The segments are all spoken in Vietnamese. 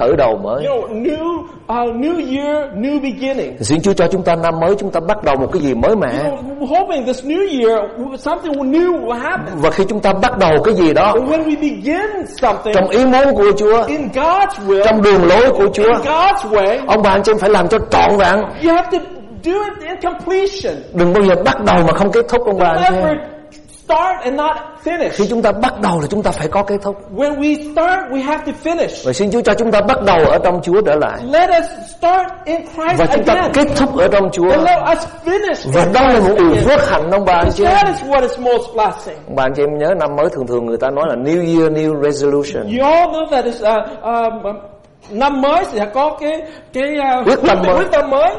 khởi đầu mới. You know, new, uh, new year, new beginning. Xin Chúa cho chúng ta năm mới chúng ta bắt đầu một cái gì mới You mẻ. know, we're hoping this new year, something new will happen. Và khi chúng ta bắt đầu cái gì đó when we begin something trong ý muốn của Chúa, in God's will, trong đường lối của Chúa, in God's way, ông bà anh chị em phải làm cho trọn vẹn. you have to do it in completion. Đừng bao giờ bắt đầu mà không kết thúc ông bà anh chị Never em. Start and not Khi finish. chúng ta bắt đầu là chúng ta phải có kết thúc. When we start, we have to finish. Và xin Chúa cho chúng ta bắt đầu ở trong Chúa trở lại. Let us start in Christ Và chúng ta again. kết thúc ở trong Chúa. And let us finish Và đó là một điều phước hạnh ông bà anh chị. That is what is most blessing. Ông bà anh chị em nhớ năm mới thường thường người ta nói là New Year New Resolution. You all know that is, uh, um, um, năm mới sẽ có cái cái uh, Quyết tâm mới. quyết tâm mới.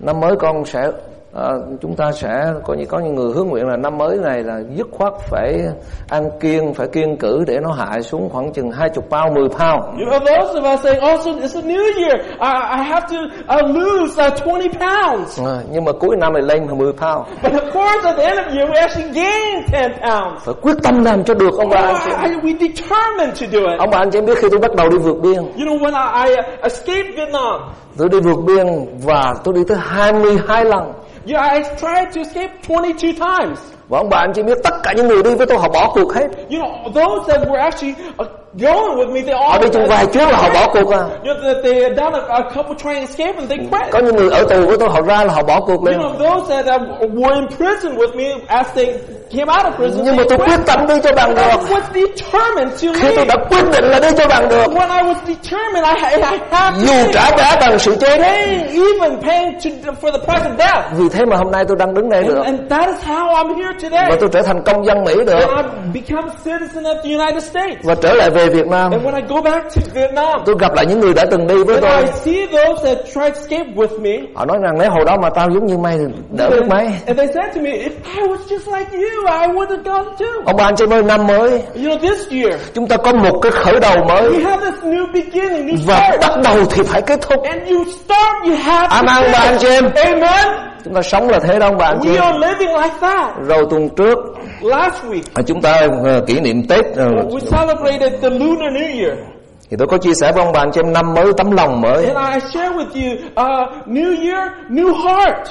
Năm mới con sẽ ờ, chúng ta sẽ có như có những người hướng nguyện là năm mới này là dứt khoát phải ăn kiêng phải kiêng cử để nó hạ xuống khoảng chừng 20 pound 10 pound. You know, those of us saying, also, it's a new year. I, I have to uh, lose uh, 20 pounds. Ờ, nhưng mà cuối năm này lên là 10 pound. But of course, at the end of the year, we actually gain 10 pounds. Phải quyết tâm làm cho được ông bà anh chị. I, we determined to do it. Ông bà anh chị biết khi tôi bắt đầu đi vượt biên, You know, when I, I escaped Vietnam, tôi đi vượt biên và tôi đi tới 22 lần. Yeah, I tried to escape 22 times. Và ông bà anh chị biết tất cả những người đi với tôi họ bỏ cuộc hết. You know, those that were actually uh, going with me, they all Họ đi trong vài chuyến là họ bỏ cuộc à. You know, they, had done a, a couple trying to escape and they quit. Có những người ở tù với tôi họ ra là họ bỏ cuộc You liền. know, those that were in prison with me, as they came out of prison, Nhưng mà tôi quyết tâm đi cho bằng But I được. was determined to Khi tôi đã quyết định là đi cho bằng được. When I was determined, I, I have to Dù trả giá bằng sự chết. paying, even paying to, for the price of death. Vì thế mà hôm nay tôi đang đứng đây được. And, and that is how I'm here. Và tôi trở thành công dân Mỹ được. And I've become a citizen of the United States. Và trở lại về Việt Nam. And when I go back to Vietnam, Tôi gặp lại những người đã từng đi với tôi. I see those that tried to escape with me, Họ nói rằng nếu hồi đó mà tao giống như mày thì đỡ biết mấy. and they said to me, if I was just like you, I would have gone too. Ông bà anh chị ơi năm mới You know, this year, chúng ta có một cái khởi đầu mới we have this new beginning, new và bắt đầu thì phải kết thúc. And you start, you have to Amen, bà anh chị em. Amen. Chúng ta sống là thế đâu ông bà anh chị We are living like that. Rồi tuần trước Last week, à, chúng ta ờ, kỷ niệm Tết ờ, we celebrated the Lunar New Year. thì tôi có chia sẻ với ông bà anh chị em năm mới tấm lòng mới. And I share with you, uh, New Year, new heart.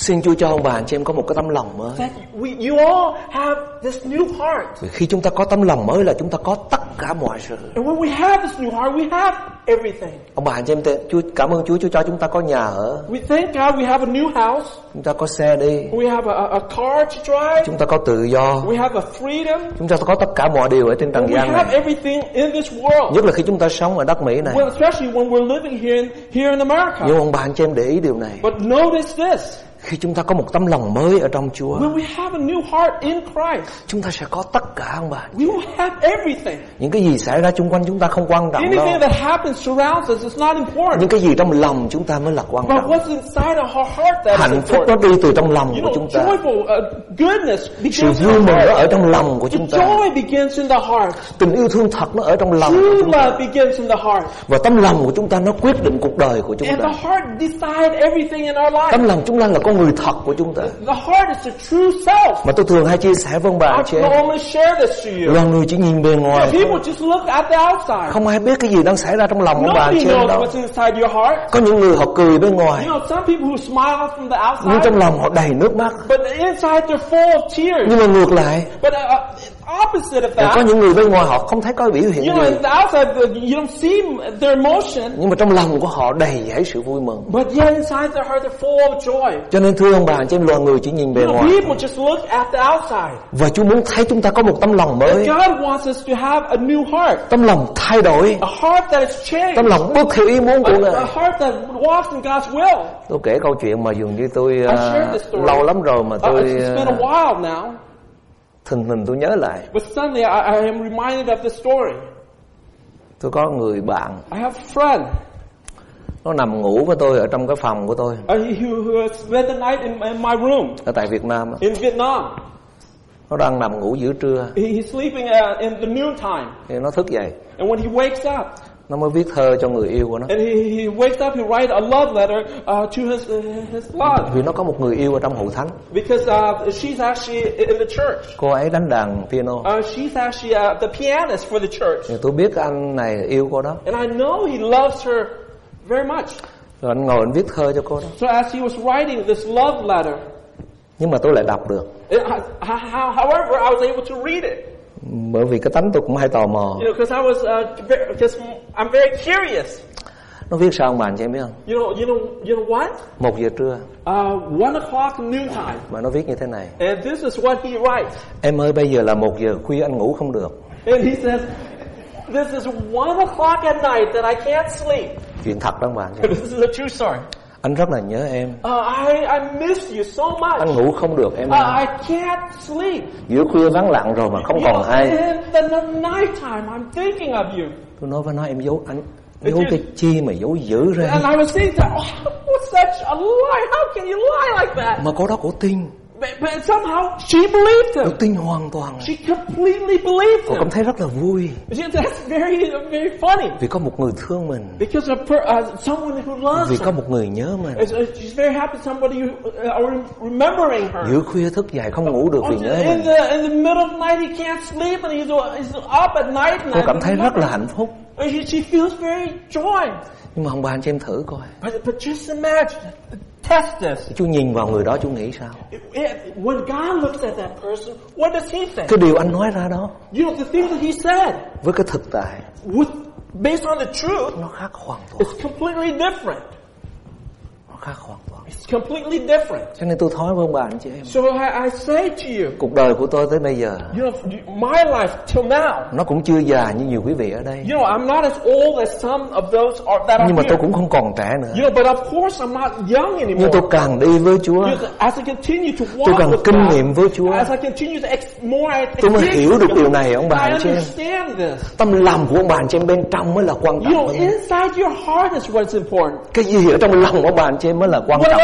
Xin Chúa cho ông bà anh chị em có một cái tấm lòng mới. That we, you all have this new heart. Vì khi chúng ta có tấm lòng mới là chúng ta có tất cả mọi sự. And when we have this new heart, we have everything. Ông bà anh chị em Chúa cảm ơn Chúa Chúa cho chúng ta có nhà ở, We thank God we have a new house. chúng ta có xe đi, We have a, a car to drive. chúng ta có tự do, We have a freedom. chúng ta có tất cả mọi điều ở trên trần We gian have này. everything in this world. Nhất là khi chúng ta sống ở đất Mỹ này. Well, especially when we're living here in, here in America. Nhưng ông bà anh chị em để ý điều này. But notice this. Khi chúng ta có một tấm lòng mới ở trong Chúa, When we have a new heart in Christ, chúng ta sẽ có tất cả ông bà. we will have everything. Những cái gì xảy ra xung quanh chúng ta không quan trọng đâu. Anything that happens surrounds us. It's not important. Những cái gì trong lòng chúng ta mới là quan But trọng. what's inside of our heart that is Hạnh phúc nó đi từ trong lòng You của know, chúng ta. joyful uh, goodness Sự begins in vui the mừng nó heart. ở trong lòng của The chúng ta. joy begins in the heart. Tình yêu thương thật nó ở trong lòng của True chúng ta. love begins in the heart. Và tấm lòng của chúng ta nó quyết định cuộc đời của chúng And ta. the heart decides everything in our life. Tấm lòng chúng ta là con người thật của chúng ta. The heart is the true self. Mà tôi thường hay chia sẻ với ông bà chị em. người chỉ nhìn bề ngoài thôi. People just look at the outside. Không ai biết cái gì đang xảy ra trong lòng ông bà chị em đâu. what's inside your heart. Có những người họ cười bên ngoài. You know, some people who smile from the Nhưng outside, trong lòng họ đầy nước mắt. but inside they're full of tears. Nhưng mà ngược lại, Uh, uh, of có that, những người bên ngoài họ không thấy có biểu hiện you know, gì. in the outside the- you don't see their emotion, Nhưng mà trong lòng của họ đầy dẫy sự vui mừng. but yet inside their heart they're full of joy. Cho nên thưa ông bà anh chị em, loài người chỉ nhìn bề ngoài. people just look at the outside. Và Chúa muốn thấy chúng ta có một tấm lòng mới. God wants us to have a new heart, Tấm lòng thay đổi. a heart that is changed, Tấm lòng bước theo ý muốn a, của Ngài. heart that walks in God's will. Tôi kể câu chuyện mà dường như tôi shared this story. lâu lắm rồi mà Uh, tôi it's been a à, while now, thình thình tôi nhớ lại. but suddenly I, I am reminded of the story. Tôi có người bạn I have a friend. nó nằm ngủ với tôi ở trong cái phòng của tôi Uh, he, spent the night in, in my room ở tại Việt Nam. in Vietnam. Nó đang nằm ngủ giữa trưa He, he's sleeping uh, in the noontime. thì nó thức dậy. And when he wakes up, nó mới viết thơ cho người yêu của nó And he, he wakes up, he writes a love letter uh, to his, his love. vì nó có một người yêu ở trong hội thánh Because uh, she's actually in the church. cô ấy đánh đàn piano Uh, she's actually uh, the pianist for the church. thì tôi biết anh này yêu cô đó And I know he loves her very much. rồi anh ngồi anh viết thơ cho cô đó So as he was writing this love letter, nhưng mà tôi lại đọc được and I, how, however, I was able to read it. Bởi vì cái tánh tôi cũng hay tò mò You know, because I was, uh, because I'm very curious. nó viết sao bà anh chị em biết không You know, you know, you know what? một giờ trưa Uh, one o'clock noon time. mà nó viết như thế này And this is what he writes. em ơi bây giờ là một giờ khuya anh ngủ không được And he says, this is one o'clock at night that I can't sleep. chuyện thật đó anh chị em. This is a true story. Anh rất là nhớ em Uh, I, I miss you so much. anh ngủ không được em Uh. I can't sleep. giữa khuya vắng lặng rồi mà không You còn know, ai in the, night time, I'm thinking of you. tôi nói với nó em giấu anh giấu cái chi mà giấu dữ ra And I was thinking, oh, such a lie? How can you lie like that? mà cô đó cổ tin But, but somehow she believed cô him. tin hoàn toàn She completely believed cô him. cảm thấy rất là vui That's very, very funny. vì có một người thương mình Because of per, uh, someone who loves vì her. có một người nhớ mình it's- She's very happy somebody who uh, are remembering her. giữa khuya thức dậy không ngủ được vì nhớ in mình the in the middle of the night he can't sleep and he's, he's up at night cô cảm thấy rất là hạnh phúc she, she feels very joy. Nhưng mà ông bà anh chị em thử coi But, but just imagine, test this. chú nhìn vào người đó chú nghĩ sao It- it- when God looks at that person, what does he say? cái điều anh nói ra đó You know, the things that he said, với cái thực tại with, based on the truth, nó khác hoàn toàn it's completely different. nó khác hoàn It's completely different. cho nên tôi nói với ông bà anh chị em So I, I say to you, cuộc đời của tôi tới bây giờ you know, my life till now, nó cũng chưa già như nhiều quý vị ở đây you know, I'm not as old as some of those are, that are nhưng mà tôi here. cũng không còn trẻ nữa You know, but of course I'm not young nhưng anymore. tôi càng đi với Chúa as I continue to tôi walk càng with kinh nghiệm với Chúa as I continue to ex, more I tôi mới hiểu được điều này ông bà anh chị em understand this. tâm lòng của ông bà anh chị em bên trong mới là quan You trọng know, hơn inside your heart is what's important. cái gì ở trong lòng ông bà anh chị em mới là quan trọng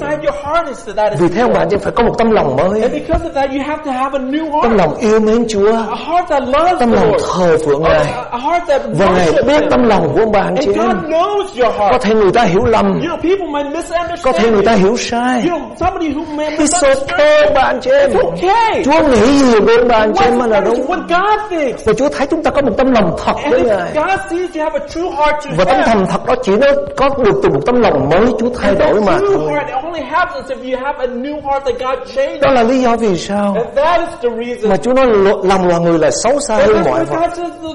Mà heart is that is vì thế ông anh chị phải có một tâm lòng mới. And because of that, you have to have a new tâm heart. lòng yêu mến Chúa. A heart that loves tâm lòng thờ phượng Ngài. A, a heart that và Ngài biết tâm lòng của ông bà anh chị And em. God knows your có heart. thể người ta hiểu lầm. You know, people might có thể người misunderstand ta you. hiểu sai. It's okay anh chị em. It's okay. Chúa nghĩ gì về ông bà anh chị em mới là đúng? what God thinks. và Chúa thấy chúng ta có một tâm lòng thật với Ngài. God sees you have a true heart to và Him, lòng thật đó chỉ nó có được từ một tấm lòng mới Chúa thay đổi mà heart it only happens if you have a new heart that God changed. đó là lý do vì sao And that is the reason. mà Chúa nói lòng loài người là xấu xa hơn mọi vật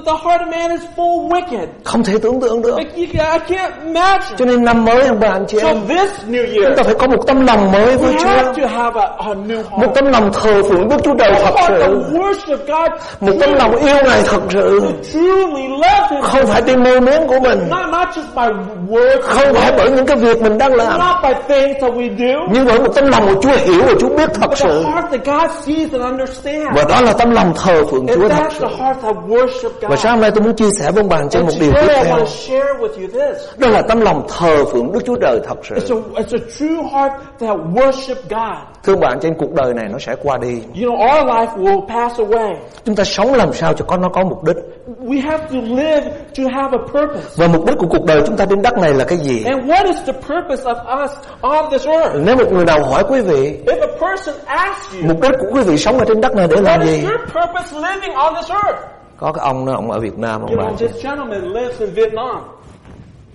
the heart of man is full wicked. không thể tưởng tượng được I can't imagine. cho nên năm mới ông bà anh chị So em this New chúng Year, ta phải có một tấm lòng mới với Chúa have to have a, a new một heart. tấm lòng thờ phượng Đức Chúa Trời thật sự worship God một tấm lòng yêu Ngài thật sự truly love Him. không phải tin mơ miếng của mình Not, not just by words, không phải bởi những cái việc mình đang làm not by things that we do, nhưng bởi một tấm lòng của Chúa hiểu và Chúa biết thật sự. heart that God sees and understands. và đó là tấm lòng thờ phượng Chúa thật sự. và sáng hôm nay tôi muốn chia sẻ với ông bà anh chị em một điều tiếp theo. đó là tấm lòng thờ phượng Đức Chúa Trời thật sự. It's a, it's a true heart that worship God. thưa chị em cuộc đời này nó sẽ qua đi. You know, our life will pass away. chúng ta sống làm sao cho con nó có mục đích? We have to live to have a purpose. và mục đích của cuộc đời chúng ta trên đất này là cái gì? And what is the purpose of us on this earth? nếu một người nào hỏi quý vị If a person asks you, mục đích của quý vị sống ở trên đất này để what làm is gì your purpose living on this earth? có cái ông đó ông ở Việt Nam ông You bà know, this gentleman lives in Vietnam.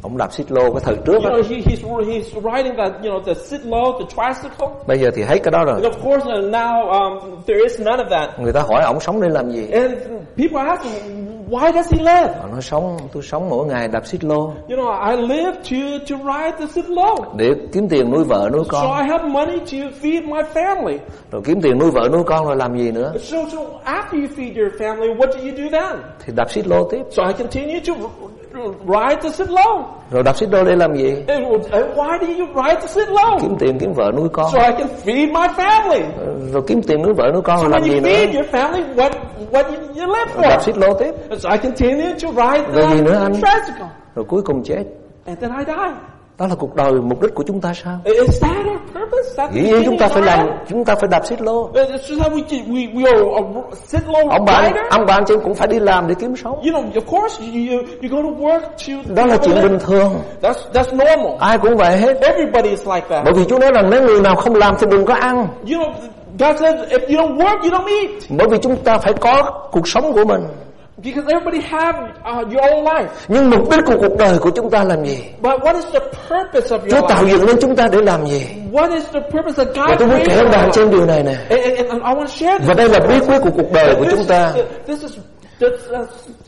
Ông đạp xích lô cái thời trước You á know, he, he's, he's riding that, you know, the sit low, the tricycle. bây giờ thì hết cái đó rồi of course, uh, now um, there is none of that. người ta hỏi ông sống để làm gì And people ask him, why does he live? ông nói sống tôi sống mỗi ngày đạp xích lô You know, I live to, to ride the sit low. để kiếm tiền nuôi vợ nuôi So con I have money to feed my family. rồi kiếm tiền nuôi vợ nuôi con rồi làm gì nữa So, so after you feed your family, what do you do then? thì đạp xích lô tiếp So I continue to ride the sit low. rồi đạp xích lô để làm gì why do you ride the sit low? kiếm tiền kiếm vợ nuôi con So I can feed my family. rồi kiếm tiền nuôi vợ nuôi con So when làm gì you nữa feed your family, what what you, you live đạp for? xích lô tiếp so I continue to ride Rồi gì nữa the anh? tricycle. rồi cuối cùng chết And then I die. Đó là cuộc đời mục đích của chúng ta sao? Is that our purpose? Dĩ nhiên chúng ta phải làm, chúng ta phải đạp xích lô. Ông rider. ông anh chị cũng phải đi làm để kiếm sống. You know, of course, you, you, you go to work to... Đó là chuyện bình thường. That's, that's normal. Ai cũng vậy hết. Everybody is like that. Bởi vì Chúa nói rằng nếu người nào không làm thì đừng có ăn. You know, God says, if you don't work, you don't eat. Bởi vì chúng ta phải có cuộc sống của mình. Because everybody have uh, your own life. Nhưng mục đích của cuộc đời của chúng ta làm gì? But what is the purpose of Chúa your tạo life? dựng nên chúng ta để làm gì? What is the purpose that Và God tôi muốn kể ông us? trên điều này nè. And, and, and I want to share this. Và đây là bí quyết của cuộc đời của chúng ta. is, this is the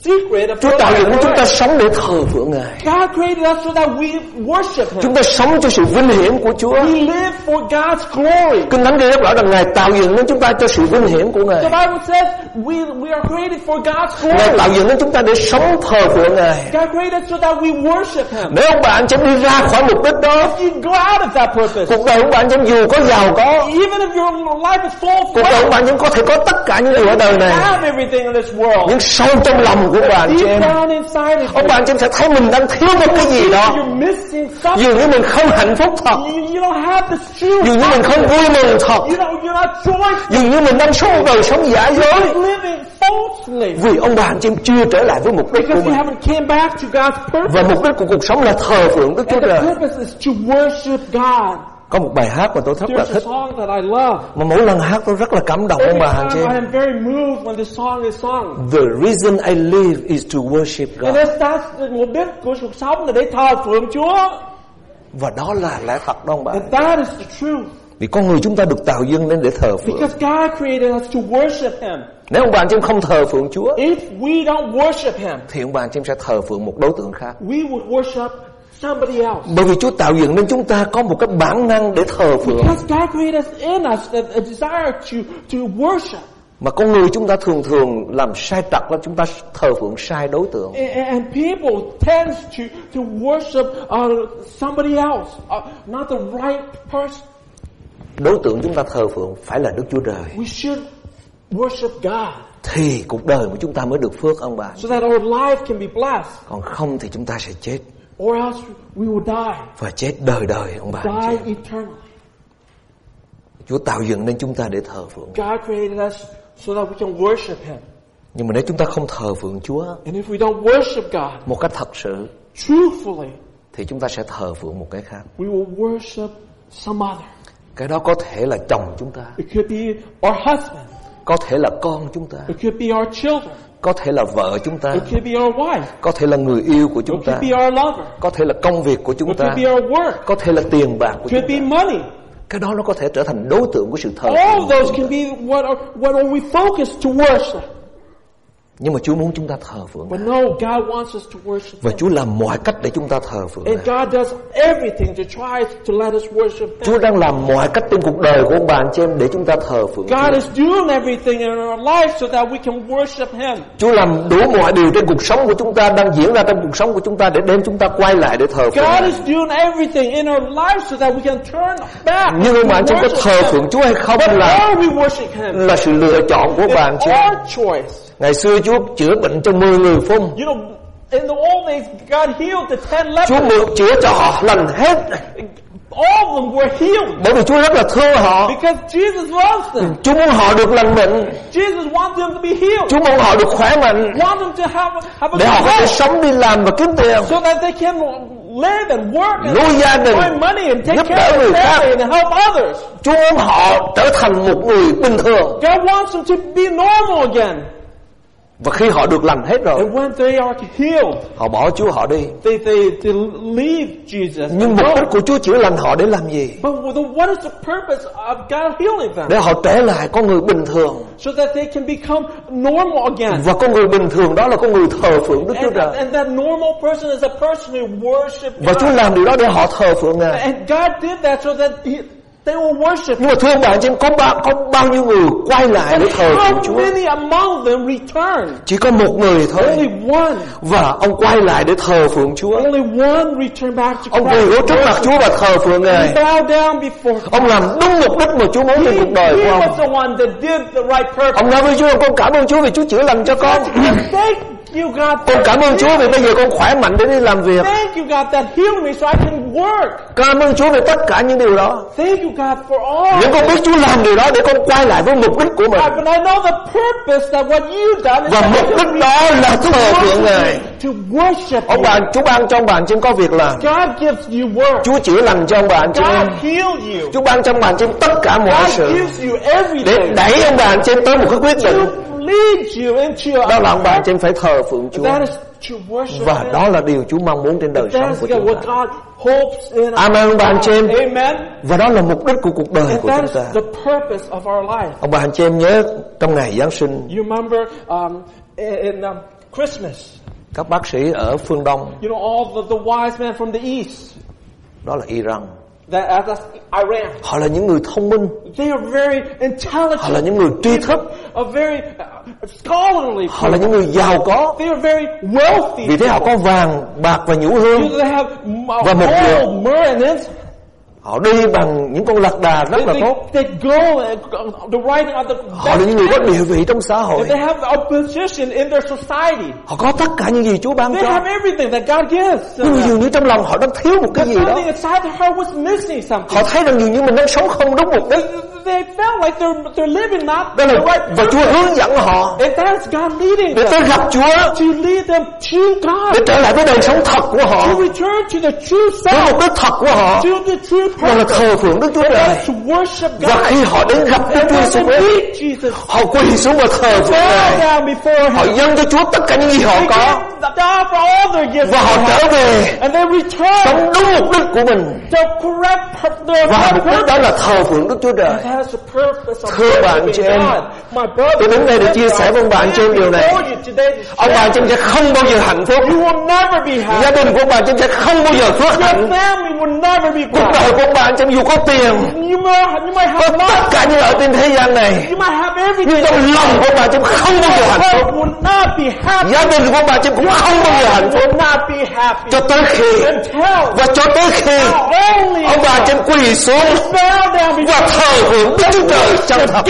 secret of Chúa tạo dựng chúng ta sống để thờ phượng Ngài. God created us so that we worship Him. Chúng ta sống cho sự vinh hiển của Chúa. We live for God's glory. Kinh Thánh ghi rất rõ rằng Ngài tạo dựng nên chúng ta cho sự vinh hiển của Ngài. The Bible says we, we are created for God's Ngài glory. tạo dựng nên chúng ta để sống thờ phượng Ngài. God created so that we worship Him. Nếu ông chị em đi ra khỏi mục đích đó, If you go out of that purpose, cuộc đời ông chị em dù có giàu có, even if your life is full of cuộc đời ông chị em có thể có tất cả những điều ở đời này, have everything in this world, nhưng sâu trong lòng của anh chị em, ông anh chị em sẽ thấy mình đang thiếu một cái gì đó. you, you're missing something. Dường như mình không hạnh phúc thật, dường như mình không vui mừng thật, You know, you're not joyful. dường như mình đang sống một đời sống giả dối. You're living falsely. Vì ông anh chị em chưa trở lại với mục đích của mình. haven't came back to God's purpose. Và mục đích của cuộc sống là thờ phượng Đức Chúa Trời. Có một bài hát mà tôi rất là thích. song that I love. Mà mỗi lần hát tôi rất là cảm động ông bà anh chị time I em. am very moved when this song is sung. The reason I live is to worship God. mục đích của cuộc sống là để thờ phượng Chúa. Và đó là lẽ thật đó ông bà. That is the truth. Vì con người chúng ta được tạo dưng lên để thờ phượng. Because God created us to worship Him. Nếu ông bà anh chị em không thờ phượng Chúa, If we don't worship Him, thì ông bà anh chị em sẽ thờ phượng một đối tượng khác. we would worship somebody else. Bởi vì Chúa tạo dựng nên chúng ta có một cái bản năng để thờ phượng. Because God created us in us a, a desire to, to worship. Mà con người chúng ta thường thường làm sai trật là chúng ta thờ phượng sai đối tượng. And, and people tend to, to worship uh, somebody else, uh, not the right person. Đối tượng chúng ta thờ phượng phải là Đức Chúa Trời. We should worship God Thì cuộc đời của chúng ta mới được phước ông bà. so that our life can be blessed. Còn không thì chúng ta sẽ chết. Or else we will die, Và chết đời đời ông bà die eternally. Chúa tạo dựng nên chúng ta để thờ phượng. God created us so that we can worship Him. Nhưng mà nếu chúng ta không thờ phượng Chúa And if we don't worship God một cách thật sự truthfully, thì chúng ta sẽ thờ phượng một cái khác. we will worship some other. Cái đó có thể là chồng chúng ta, It could be our husband. có thể là con chúng ta, It could be our children. Có thể là vợ chúng ta, It could be our wife. có thể là người yêu của It chúng ta, could be our lover. có thể là công việc của chúng It ta, could be our work. có thể là tiền bạc của It chúng could be ta. money. Cái đó nó có thể trở thành đối tượng của sự thờ All phượng. of those can be what are, what are we focused to worship. Nhưng mà Chúa muốn chúng ta thờ phượng. But no, God wants us to worship Và Him. Chúa làm mọi cách để chúng ta thờ phượng. And. God does everything to try to let us worship Chúa Him. đang làm mọi cách trên cuộc đời của ông bà anh chị em để chúng ta thờ phượng. God Chúa. is doing everything in our life so that we can worship Him. Chúa làm đủ mọi điều trên cuộc sống của chúng ta đang diễn ra trong cuộc sống của chúng ta để đem chúng ta quay lại để thờ phượng. God is doing everything in our life so that we can turn back. Nhưng ông bà anh chị có thờ phượng Chúa hay không But là là sự lựa chọn của anh chị Ngày xưa Chúa chữa bệnh cho 10 người phun. You know, in the old days, God healed the ten Chúa lepers. mượn chữa cho họ lành hết. All of them were healed Bởi vì Chúa rất là thương họ. because Jesus loves them. Chúa muốn họ được lành bệnh. Jesus wants them to be healed. Chúa muốn họ được khỏe mạnh. Want them to have, have a Để họ có thể sống đi làm và kiếm tiền. so that they can live and work and Nuôi gia đình. money and take Giúp care đỡ of người khác. and help others. Chúa muốn họ trở thành một người bình thường. God wants them to be normal again. Và khi họ được lành hết rồi, And when they are healed, họ bỏ Chúa họ đi. they, they, they leave Jesus. Nhưng mục đích của Chúa chữa lành họ để làm gì? But what is the purpose of God healing them? Để họ trở lại con người bình thường. So that they can become normal again. Và con người bình thường đó là con người thờ phượng Đức Chúa And, Trời. and that normal person is a person who worships Và Chúa God. làm điều đó để họ thờ phượng Ngài. And God did that so that he, they will worship Nhưng mà thưa ông bà chị em, có bao, có bao nhiêu người quay lại để thờ phượng How Chúa? many among them return? Chỉ có một người thôi. Only one. Và ông quay lại để thờ phượng Chúa. Only one returned back to Ông quỳ gối trước mặt Chúa và thờ phượng He Ngài. bowed down before Ông làm đúng mục đích mà Chúa muốn He, trên cuộc đời he của was ông. the one that did the right purpose. Ông nói với Chúa, con cảm ơn Chúa vì Chúa chữa lành cho con. Thank you, God. Con cảm ơn Chúa vì bây giờ con khỏe mạnh để đi làm việc. Thank you, God, that healed me so I can work. Cảm ơn Chúa về tất cả những điều đó. Thank you, God, for all. Nhưng con biết Chúa làm điều đó để con quay lại với mục đích của mình. God, but I know the purpose that what you've done is Và mục đích đó là thờ phượng Ngài. to worship Ông bà, Chúa ban cho ông chị em có việc làm. God gives you work. Chúa chữa lành cho ông heal you. Chúa ban cho ông chị em tất cả mọi God sự. gives you Để đẩy ông chị em tới một cái quyết định. Đó là ông bà em phải thờ phượng Chúa. That is to worship Và đó là điều Chúa mong muốn trên đời sống That của is chúng what ta. God hopes in us. Amen, ông bà anh chị em. Và đó là mục đích của cuộc đời của that chúng is ta. the purpose of our life. Ông bà anh chị em nhớ trong ngày Giáng sinh, You remember um, in um, Christmas, các bác sĩ ở phương Đông, you know, all the, the wise men from the east, đó là Iran. That, that's Iran, Họ là những người thông minh, they are very intelligent. họ là những người tri thức, a very uh, scholarly họ là những người giàu có. They are very wealthy. Vì thế họ có vàng, bạc và nhũ hương. They have m- Và một điều-. Họ đi bằng những con lạc đà rất là They, tốt. they go and the riding on the Họ là những người có địa vị trong xã hội. They have a position in their society. Họ có tất cả những gì Chúa ban They cho. have everything that God gives. to Nhưng dường như trong lòng họ đang thiếu một cái But gì đó. Họ thấy rằng dường như mình đang sống không đúng mục đích. They felt like they're they're living not Đó the right và Chúa hướng dẫn họ And that's God leading để them tới gặp Chúa, to lead them to God. để trở lại với đời sống thật của họ, To return to the true với self. mục đích thật của họ, To the true đó là purpose. thờ phượng Đức Chúa Trời. Worship Và God. khi họ đến gặp Đức And Chúa Christ, Jesus, họ quỳ xuống và thờ phượng bow Ngài. down before Họ Him. dâng cho Chúa tất cả những gì họ They có và họ trở về And they return sống đúng mục đích của mình và mục đích đó purpose. là thờ phượng Đức Chúa Trời. Thưa bạn chị em, God. My brother, tôi đến đây để chia sẻ với ông bạn em điều này. Ông chị em sẽ không bao giờ hạnh phúc. You will never be Gia happy. đình của chị em sẽ không bao giờ phước hạnh. family will never be Cuộc đời của chị em dù có tiền, có have tất cả những ở trên thế gian này, nhưng trong lòng của chị em không bao giờ hạnh phúc. But will not be happy. Gia đình của chị em cũng không bao giờ hạnh phúc cho tới khi và cho tới khi ông bà em quỳ xuống và thờ phượng Đức Chúa Trời chân thật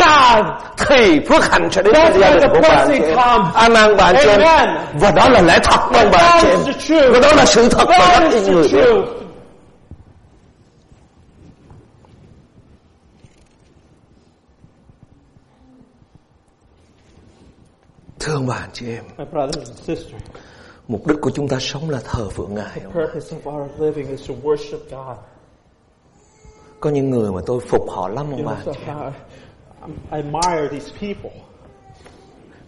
thì phước hạnh sẽ đến với gia đình của bà chị em. comes. Amen bà chị em. Và đó là lẽ thật ông bà chị em. Và đó là sự thật mà ít người biết. Thưa ông bà chị em, My brothers and sisters, mục đích của chúng ta sống là thờ phượng Ngài. Có những người mà tôi phục họ lắm ông bà. I, admire these people.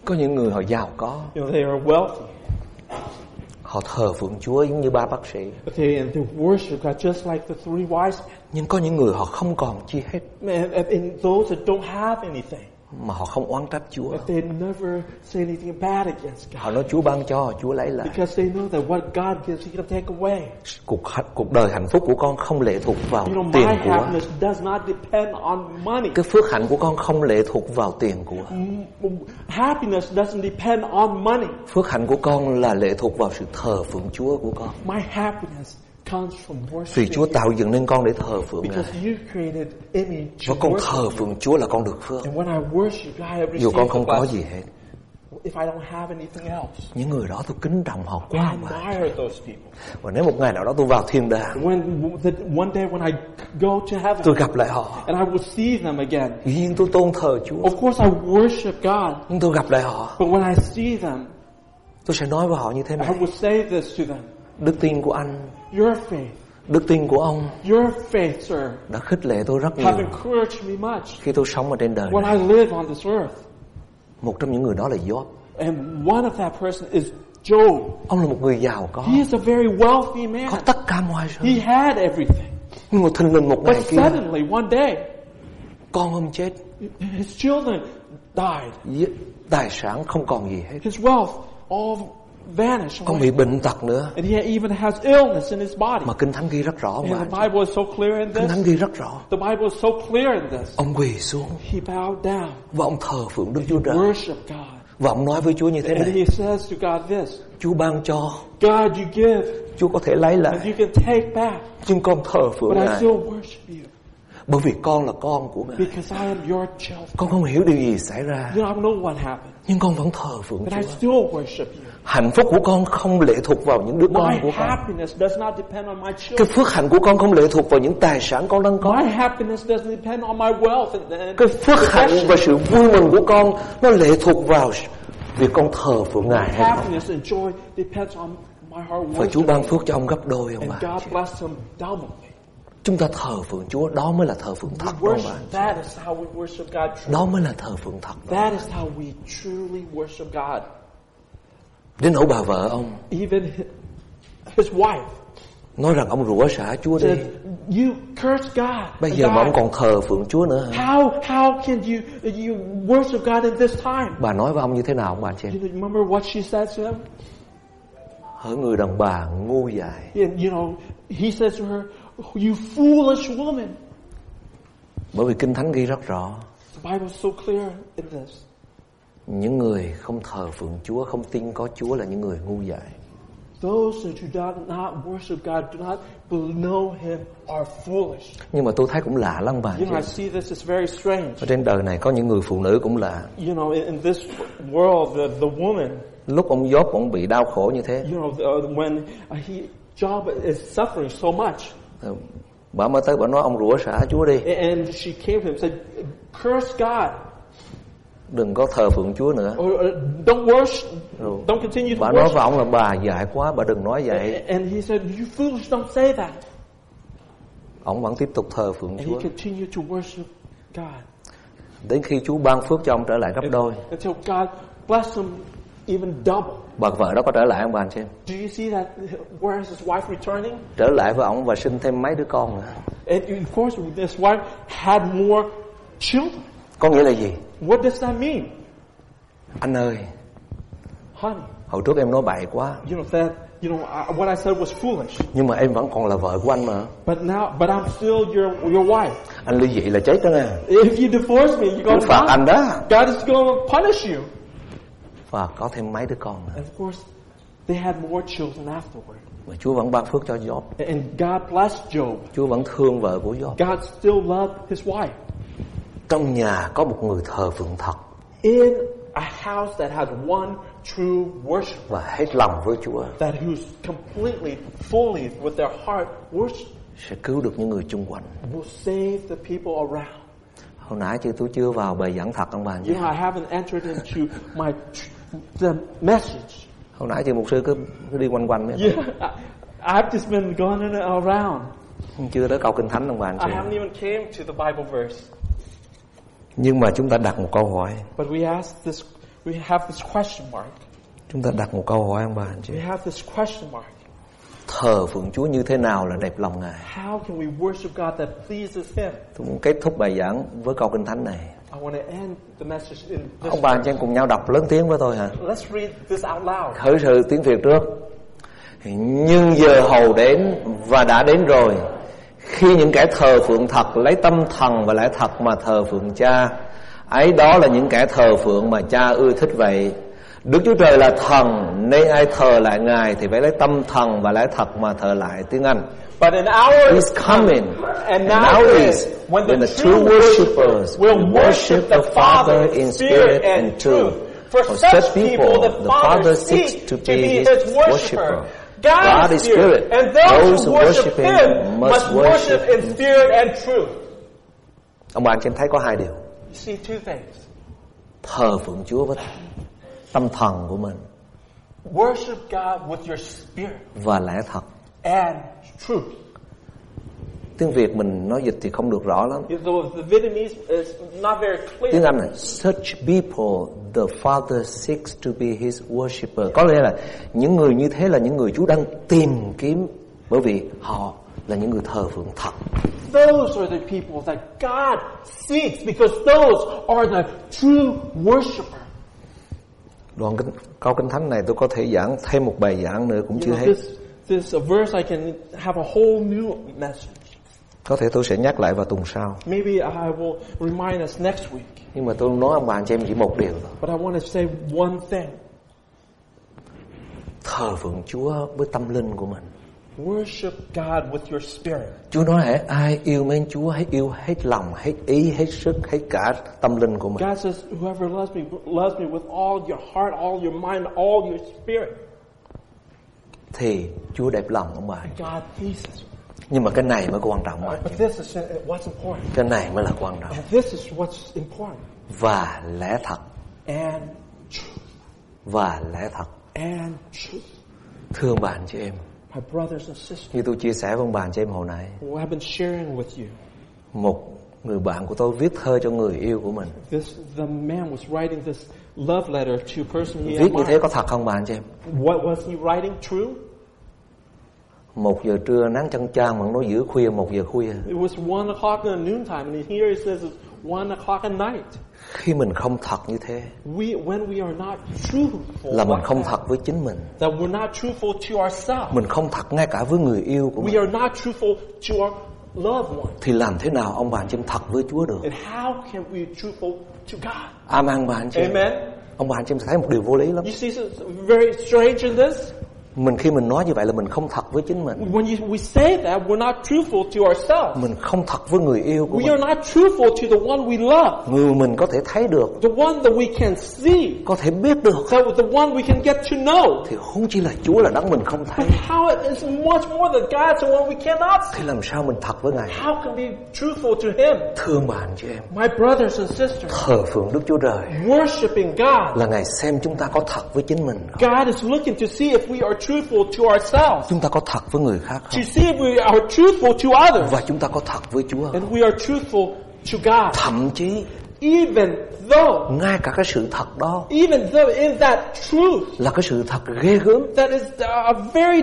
Có những người họ giàu có, You know, they are wealthy, họ thờ phượng Chúa giống như ba bác sĩ. but they and they worship God just like the three wise men. Nhưng có những người họ không còn chi hết and, and those that don't have anything, mà họ không oán trách Chúa. but they never say anything bad against God Họ nói Chúa ban cho, Chúa lấy lại. because they know that what God gives, He can take away. Cuộc cuộc đời hạnh phúc của con không lệ thuộc vào You know, my tiền của. happiness does not depend on money. Cái phước hạnh của con không lệ thuộc vào tiền của. Happiness doesn't depend on money. Phước hạnh của con là lệ thuộc vào sự thờ phượng Chúa của con. My happiness Vì Chúa tạo dựng nên con để thờ phượng because Ngài. you created image Và con thờ phượng Chúa là con được phước. And when I worship God, I Dù con không có gì hết. If I don't have anything else, Những người đó tôi kính trọng họ I quá people. Và nếu một ngày nào đó tôi vào thiên đàng, When the, one day when I go to heaven tôi gặp lại họ. and I will see them again, Dĩ nhiên tôi tôn thờ Chúa. of course I worship God. Nhưng tôi gặp lại họ, But when I see them, tôi sẽ nói với họ như thế này. Đức tin của anh, Your faith, đức tin của ông your faith, sir, đã khích lệ tôi rất nhiều encouraged me much khi tôi sống ở trên đời when này. I live on this earth. Một trong những người đó là Job. And one of that person is Job. Ông là một người giàu có, He is a very wealthy man. có tất cả mọi sự. He had everything. Nhưng mà thình lình một ngày But kia, suddenly, one day, con ông chết, his children died. tài sản không còn gì hết. His wealth all vanished Ông away. bị bệnh tật nữa. And he even has illness in his body. Mà Kinh Thánh ghi rất rõ And mà. the Bible is so clear in Kinh Thánh this. ghi rất rõ. The Bible is so clear in this. Ông quỳ xuống He bowed down, và ông thờ phượng Đức Chúa Trời. worship God. Và ông nói với Chúa như thế And này. he says to God this, Chúa ban cho, God, you give, Chúa có thể lấy and lại. you can take back, Nhưng con thờ phượng but I Ngài. still worship you Bởi vì con là con của Ngài. because I am your child. Con không hiểu điều gì xảy ra. You know, I don't know what happened, Nhưng con vẫn thờ phượng but I Chúa. still worship you. Hạnh phúc của con không lệ thuộc vào những đứa con My của con. happiness does not depend on my Cái phước hạnh của con không lệ thuộc vào những tài sản con đang có. My happiness doesn't depend on my wealth and, and Cái phước hạnh và sự vui mừng của con nó lệ thuộc vào việc con thờ phượng Ngài hay không. Happiness and joy depends on my heart Và Chúa ban phước cho ông gấp đôi ông And bà. Chúng ta thờ phượng Chúa, đó mới là thờ phượng thật đó ông worship. bà. That is how we worship God truly. Đó mới là thờ phượng thật. That is how we truly worship God. Đến nỗi bà vợ ông Even hi- his wife nói rằng ông rủa xả Chúa đi. said, "You curse God." Bây giờ mà ông còn thờ phượng Chúa nữa hả? How how can you you worship God in this time? Bà nói với ông như thế nào ông bà chị? You remember what she said to him? Hỡi người đàn bà ngu dại. And you know, he says to her, "You foolish woman." Bởi vì Kinh Thánh ghi rất rõ. The Bible is so clear in this. Những người không thờ phượng Chúa, không tin có Chúa là những người ngu dại. Those who do not worship God, do not know Him, are foolish. Nhưng mà tôi thấy cũng lạ lắm bà You know, I see this is very strange. Ở trên đời này có những người phụ nữ cũng lạ. You know, in, this world, the, the woman, Lúc ông Gióp ông bị đau khổ như thế, you know, the, when uh, he Job is suffering so much, ờ, bà mới tới bà nói ông rủa xả Chúa đi, and she came to him and said, "Curse God, đừng có thờ phượng Chúa nữa. uh, don't worship, Rồi. don't continue to Bà nói với worship." ông là bà dại quá, bà đừng nói vậy. And he said, "You foolish, don't say that." Ông vẫn tiếp tục thờ phượng And Chúa. he continued to worship God Đến khi Chúa ban phước cho ông trở lại gấp đôi, until God blessed him even double. bà vợ đó có trở lại ông bà anh xem. Do you see that? Where is his wife returning? Trở lại với ông và sinh thêm mấy đứa con nữa. And of course, this wife had more children. Có nghĩa là gì? What does that mean? Anh ơi, Honey, hồi trước em nói bậy quá, you know that you know I, what I said was foolish, nhưng mà em vẫn còn là vợ của anh mà. but now, but I'm still your your wife. Anh ly dị là chết đó nè. If you divorce me, you're Chúa gonna phạt anh đó. God is gonna punish you. Và có thêm mấy đứa con nữa. And of course, they had more children afterward. Mà Chúa vẫn ban phước cho Job. And God blessed Job. Chúa vẫn thương vợ của Job. God still loved his wife. Trong nhà có một người thờ phượng thật In a house that has one true worship, và hết lòng với Chúa that who's completely, fully, with their heart worship, sẽ cứu được những người chung quanh. will save the people around. Hồi nãy chứ tôi chưa vào bài giảng thật ông bà nhé. know, I haven't entered into my the message. Hồi nãy chứ mục sư cứ, cứ đi quanh quanh Yeah, I've just been going around. chưa tới câu kinh thánh ông bà anh I chị. haven't even came to the Bible verse. Nhưng mà chúng ta đặt một câu hỏi, But we ask this, we have this question mark. chúng ta đặt một câu hỏi ông bà anh chị. We have this question mark. Thờ phượng Chúa như thế nào là đẹp lòng Ngài? How can we worship God that pleases Him? Tôi muốn kết thúc bài giảng với câu kinh thánh này. I want to end the message in this. Ông bà anh chị em cùng nhau đọc lớn tiếng với tôi hả? Let's read this out loud. Khởi sự tiếng Việt trước. Nhưng giờ hầu đến và đã đến rồi. Khi những kẻ thờ phượng thật lấy tâm thần và lẽ thật mà thờ phượng cha, ấy đó là những kẻ thờ phượng mà cha ưa thích vậy. Đức Chúa Trời là thần nên ai thờ lại Ngài thì phải lấy tâm thần và lẽ thật mà thờ lại tiếng Anh. But an hour is coming, and now is when the, true worshippers will worship the Father in spirit and truth. For such people, the Father seeks to be His worshipper. God is spirit, and those who worship Him must worship in spirit and truth. Ông bà chị em thấy có hai điều. You see two things. Thờ phượng Chúa với tâm thần của mình Worship God with your spirit và lẽ thật. and truth. Tiếng Việt mình nói dịch thì không được rõ lắm. The, the Vietnamese is not very Tiếng. Anh là such people the Father seeks to be his worshipper. Có nghĩa là những người như thế là những người Chúa đang tìm kiếm bởi vì họ là những người thờ phượng thật. Those are the people that God seeks because those are the true worshiper. Đoạn kinh, câu kinh thánh này tôi có thể giảng thêm một bài giảng nữa cũng You chưa know, hết. this this verse I can have a whole new message. Có thể tôi sẽ nhắc lại vào tuần sau. Maybe I will remind us next week. Nhưng mà tôi nói ông bà anh chị em chỉ một điều thôi. But I want to say one thing. Thờ phượng Chúa với tâm linh của mình. Worship God with your spirit. Chúa nói hãy ai yêu mến Chúa hãy yêu hết lòng, hết ý, hết sức, hết cả tâm linh của mình. God says, whoever loves me loves me with all your heart, all your mind, all your spirit. Thì Chúa đẹp lòng ông bà. God pleases. Nhưng mà cái này mới quan trọng mà. What's important. Cái này mới là quan trọng. Và lẽ thật. Và lẽ thật. Thưa bạn chị em. Như tôi chia sẻ với ông bạn chị em hồi nãy. Một người bạn của tôi viết thơ cho người yêu của mình. This the man was writing this love letter to a person he Viết như thế có thật không bạn chị em? What was he writing true? Một giờ trưa nắng chân trang mà nó giữa khuya một giờ khuya. It was one o'clock in the noontime, and here he says it's one o'clock at night. Khi mình không thật như thế, We, when we are not truthful, là mình không that, thật với chính mình. that we're not truthful to ourselves, Mình không thật ngay cả với người yêu của we mình. are not truthful to our loved one. Thì làm thế nào ông bà chị em thật với Chúa được? And how can we be truthful to God? Amen bạn chị. Amen. Ông bà chị em sẽ thấy một điều vô lý lắm. You see very strange in this? Mình khi mình nói như vậy là mình không thật với chính mình. When you, we say that, we're not truthful to ourselves. Mình không thật với người yêu của We mình. are not truthful to the one we love, Người mình có thể thấy được, the one that we can see, có thể biết được. that the one we can get to know. Thì không chỉ là Chúa là đấng mình không thấy. But how it is much more than God, the one we cannot see. Thì làm sao mình thật với Ngài? How can we be truthful to Him? Thương bạn chị em. My brothers and sisters, Thờ phượng Đức Chúa Trời worshiping God. là Ngài xem chúng ta có thật với chính mình? God is looking to see if we are truthful to ourselves, Chúng ta có thật với người khác to không? see if we are truthful to others, Và chúng ta có thật với Chúa and we are truthful to God. Thậm chí Even though, ngay cả cái sự thật đó even though in that truth, là cái sự thật ghê gớm that is a very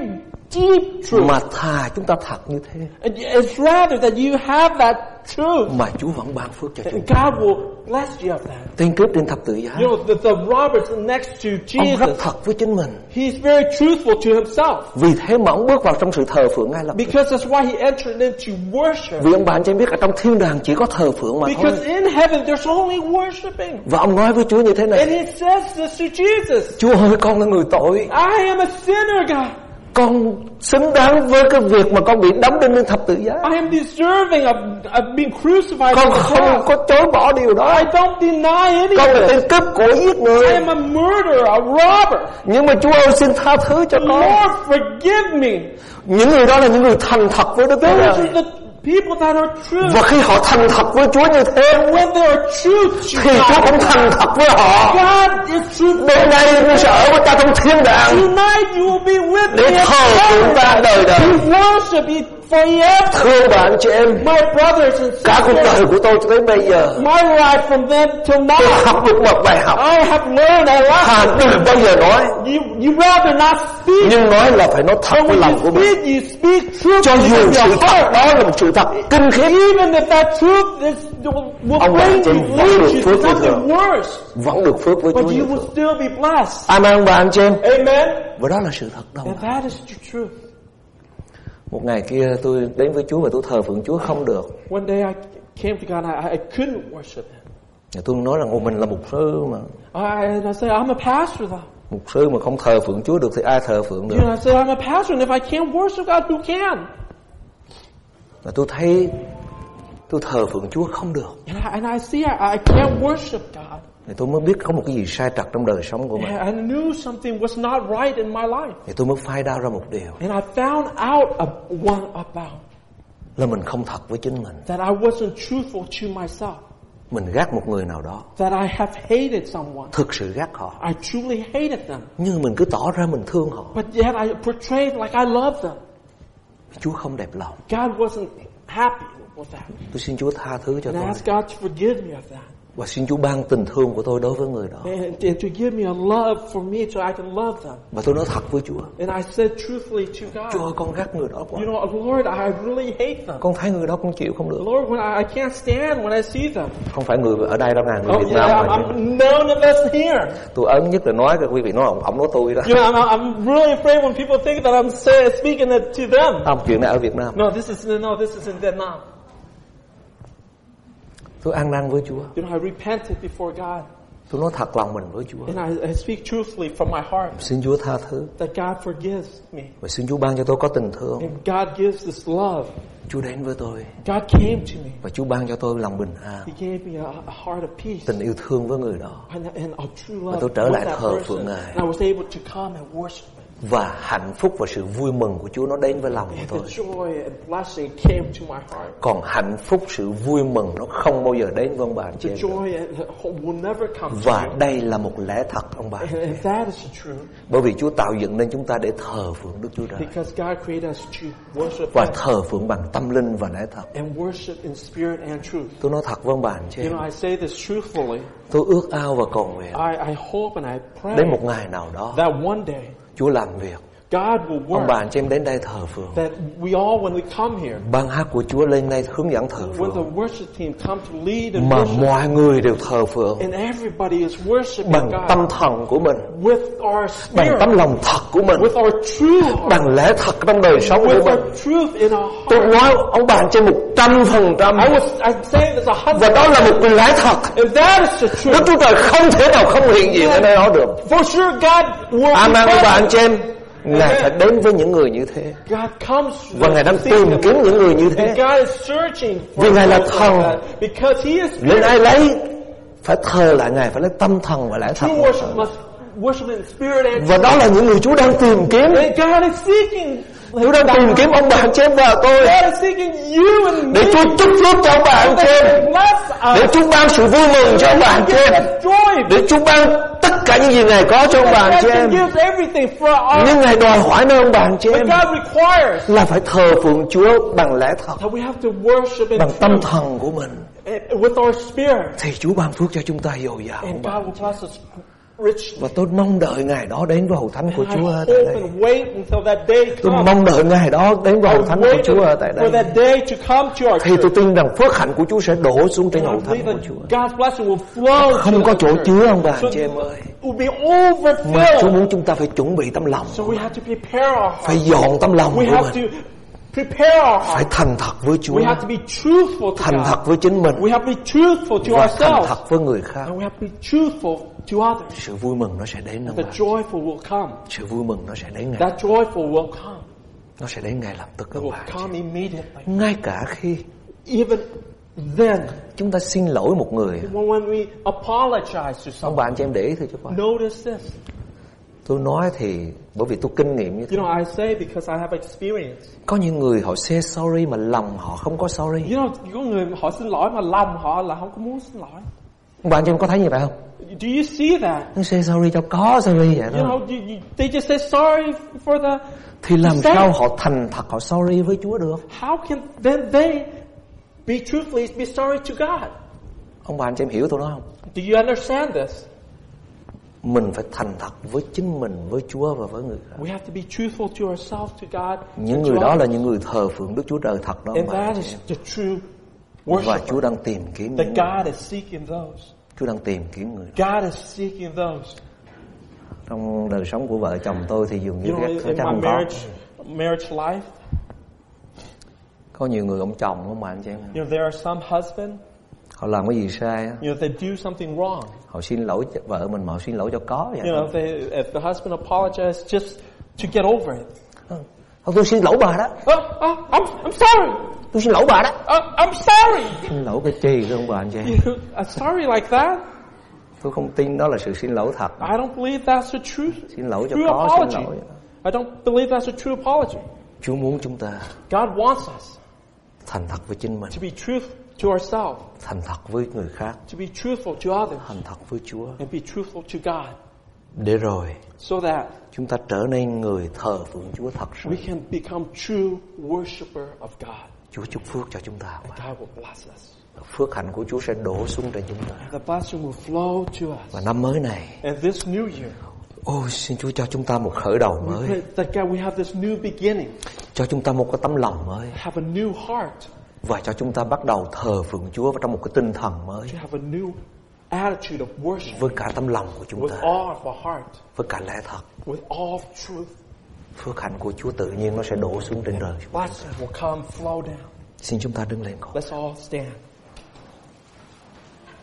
deep truth. mà thà chúng ta thật như thế And It's rather that you have that truth, mà Chúa vẫn ban phước cho chúng and ta. God will bless you of that. Tên cướp trên thập tự giá You know, the, the Robert's next to ông rất Jesus, thật với chính mình. he's very truthful to himself. Vì thế mà ông bước vào trong sự thờ phượng ngay lập tức. Because that's why he entered into worship. Vì ông bạn cho biết ở trong thiên đàng chỉ có thờ phượng mà thôi. Because in heaven there's only worshiping. Và ông nói với Chúa như thế And này. he says this to Jesus. Chúa ơi con là người tội. I am a sinner, God. Con xứng đáng với cái việc mà con bị đóng đinh lên thập tự giá. I am deserving of, of being crucified Con không có chối bỏ điều đó. I don't deny any Con là tên cướp của giết I người. am a murderer, a robber. Nhưng mà Chúa ơi xin tha thứ cho con. Lord, forgive me. Những người đó là những người thành thật với Đức Chúa Those Trời. are the people that are true. Và khi họ thành thật với Chúa như thế When they are true to thì Chúa cũng God, thành thật với họ. God is true. Đêm nay tôi sẽ ở với ta trong thiên đàng Tonight you will be with để me thờ phượng ta đời đời. To worship forever. Thưa bạn chị em, My brothers and cả cuộc sisters, đời của tôi cho tới bây giờ my life from then till tôi now, học được một bài học. I have learned a. Thà đừng bao giờ nói, You, you rather not speak, nhưng nói là phải nói thật với lòng you của mình. speak, you speak Cho truth dù from sự thật đó là một sự thật kinh khiếp, Even if that truth is, will Ông bà chị vẫn được phước với worse, vẫn được phước với but Chúa you nhiều will thường. still be blessed. Amen bạn chị em. Amen. Và đó là sự thật đâu. That is the truth. Một ngày kia tôi đến với Chúa và tôi thờ phượng Chúa không được. One day I came to God, I, I couldn't worship Him. Tôi nói là "Ồ, mình là mục sư mà. I, and I said, I'm a pastor though. Mục sư mà không thờ phượng Chúa được thì ai thờ phượng được. You know, I said, I'm a pastor, and if I can't worship God, who can? Và tôi thấy tôi thờ phượng Chúa không được. And I, and I see I, I can't worship God. Thì tôi mới biết có một cái gì sai trật trong đời sống của mình. And I knew something was not right in my life. Thì tôi mới phai đau ra một điều And I found out a, one about là mình không thật với chính mình. that I wasn't truthful to myself. Mình ghét một người nào đó, That I have hated someone. thực sự ghét họ. I truly hated them. Nhưng mình cứ tỏ ra mình thương họ. But yet I portrayed like I loved them. Chúa không đẹp lòng. God wasn't happy with that. Tôi xin Chúa tha thứ cho And I tôi. asked God to forgive me of that. Và xin Chúa ban tình thương của tôi đối với người đó. And, and to give me a love for me so I can love them. Và tôi nói thật với Chúa. And I said truthfully to Chúa God, ơi con ghét người đó quá. you know, Lord, I really hate them. Con thấy người đó con chịu không được. Lord, when I, I can't stand when I see them. Không phải người ở đây đâu nè, người Oh Việt yeah, Nam I'm, mà. I'm none of us here. Tôi ấn nhất là nói các quý vị nói ông, ông nói tôi đó. You know, I'm, I'm really afraid when people think that I'm say, speaking to them. Không, chuyện này ở Việt Nam. No, this is no, this is in Vietnam. Tôi ăn năn với Chúa. You know, I repented before God. Tôi nói thật lòng mình với Chúa. And I, I speak truthfully from my heart. Xin Chúa tha thứ. That God forgives me. Và xin Chúa ban cho tôi có tình thương. And God gives this love. Chúa đến với tôi. God came to me. Và Chúa ban cho tôi lòng bình an. He gave me a, a heart of peace. Tình yêu thương với người đó. And, and a true love Và tôi trở lại thờ phượng Ngài. And I was able to come and worship. Và hạnh phúc và sự vui mừng của Chúa nó đến với lòng của tôi. the joy and blessing came to my heart. Còn hạnh phúc, sự vui mừng nó không bao giờ đến với ông bà chị Và đây là một lẽ thật ông bà. Bởi vì Chúa tạo dựng nên chúng ta để thờ phượng Đức Chúa Trời. Because God created us to worship Và thờ phượng bằng tâm linh và lẽ thật. and worship in spirit and truth. Tôi nói thật với ông bà anh chị You em. know, I say this truthfully. Tôi ước ao và cầu nguyện I, I hope and I pray đến một ngày nào đó that one day Chúa làm việc. God will Ông bà work. anh chị em đến đây thờ phượng. That we all, when we come here, Ban hát của Chúa lên đây hướng dẫn thờ when the phượng. worship team come to lead and Mà worship, mọi người đều thờ phượng and everybody is worshiping bằng tâm God thần của mình, with our bằng spirit, tấm lòng thật của mình, with our true heart, bằng lẽ thật trong đời sống của with mình. our truth in our Tôi heart. nói ông bà anh chị một trăm phần trăm I was, I'm saying there's a và đó là một lẽ thật. and that is the Đức truth. Chúa Trời không thể nào không hiện diện ở nơi đó được. For sure, God will Amen ông bà anh chị em. Ngài phải đến với những người như thế God comes và Ngài đang tìm kiếm những người như thế. God is searching for Vì Ngài là thần. is Nên spirit. ai lấy phải thờ lại Ngài phải lấy tâm thần và lẽ thật. True worship must worship in spirit and Và đó là những người Chúa đang tìm kiếm. Chúa đang tìm kiếm ông chị em và tôi để Chúa chúc phước cho ông Bless us. để Chúa ban sự vui mừng cho ông us joy. để Chúa ban tất cả những gì Ngài có cho ông for us. Nhưng Ngài đòi hỏi nơi ông God requires là phải thờ phượng Chúa bằng lẽ thật, that we have to worship in bằng tâm thần của mình. and with our spirit. Thì Chúa ban phước cho chúng ta dồi dào. Và tôi mong đợi Ngài đó đến với hậu thánh của Chúa ở tại đây. and wait until that day Tôi comes. mong đợi Ngài đó đến với hậu thánh của Chúa ở tại for đây. that day to come to our Thì tôi tin rằng phước hạnh của Chúa sẽ đổ xuống trên hậu thánh của Chúa. God's blessing will flow Không có chỗ chứa ông bà chị em ơi. it will be Mà Chúa muốn chúng ta phải chuẩn bị tấm lòng So của we mình. have to prepare our Phải hearts. dọn tấm lòng We của have mình. Phải thành thật với Chúa. We have to be truthful to Thành thật God. với chính mình. We have to be truthful to Và thành ourselves. thật với người khác. And we have to be truthful to others. Sự vui mừng nó sẽ đến ông The bà. joyful will come. Sự vui mừng nó sẽ đến ngày. That joyful will come. Nó sẽ đến ngày lập tức It ông will bà. come immediately. Ngay cả khi Even then, chúng ta xin lỗi một người. when we apologize to Ông someone, bà anh chị em để ý thử cho coi. notice this. Tôi nói thì bởi vì tôi kinh nghiệm như thế. You know, I say because I have experience. Có những người họ say sorry mà lòng họ không có sorry. You know, có người họ xin lỗi mà lòng họ là không có muốn xin lỗi. Ông bà anh chị em có thấy như vậy không? Do you see that? Nó say sorry cho có sorry vậy You thôi. know, you, you, they just say sorry for the. Thì làm Say- sao họ thành thật họ sorry với Chúa được? How can then they be truthfully be sorry to God? Ông bà anh chị em hiểu tôi nói không? Do you understand this? Mình phải thành thật với chính mình, với Chúa và với người khác. We have to be truthful to ourselves, to God, Những người đó là những người thờ phượng Đức Chúa Trời thật đó And that is the true Và worship. Chúa đang tìm kiếm That những God is seeking those. Chúa đang tìm kiếm người. God is seeking those. Trong đời sống của vợ chồng tôi thì dường như You know, my không có. marriage, life, Có nhiều người ông chồng ông bà anh chị em. you know, there are some husbands, Họ làm cái gì sai á, you know, they do something wrong. họ xin lỗi vợ mình mà họ xin lỗi cho có vậy. You know, if, they, if the husband apologizes just to get over it. Thôi tôi xin lỗi bà đó. Oh, oh, I'm, I'm sorry. Tôi xin lỗi bà đó. Oh, I'm sorry. Xin lỗi cái chi cơ ông bà anh chị I'm sorry like that. Tôi không tin đó là sự xin lỗi thật. I don't believe that's a true, Xin lỗi cho true có, xin apology. lỗi. I don't believe that's a true apology. Chúa muốn chúng ta God wants us thành thật với chính mình, to be truth to ourselves, thành thật với người khác, to be truthful to others, thành thật với Chúa. and be truthful to God, Để rồi so that chúng ta trở nên người thờ phượng Chúa thật sự. we can become true worshiper of God. Chúa chúc phước cho chúng ta. God will bless us. Phước hạnh của Chúa sẽ đổ xuống trên chúng ta. The blessing will flow to us. Và năm mới này, And this new year, ôi xin Chúa cho chúng ta một khởi đầu mới, cho chúng ta một cái tấm lòng mới have a new heart, và cho chúng ta bắt đầu thờ phượng Chúa trong một cái tinh thần mới to have a new attitude of worship với cả tấm lòng của chúng with ta, với cả lẽ thật. Phước hạnh của Chúa tự nhiên nó sẽ đổ xuống trên đời. Blessing will come, flow down. Xin chúng ta đứng lên con. Let's all stand.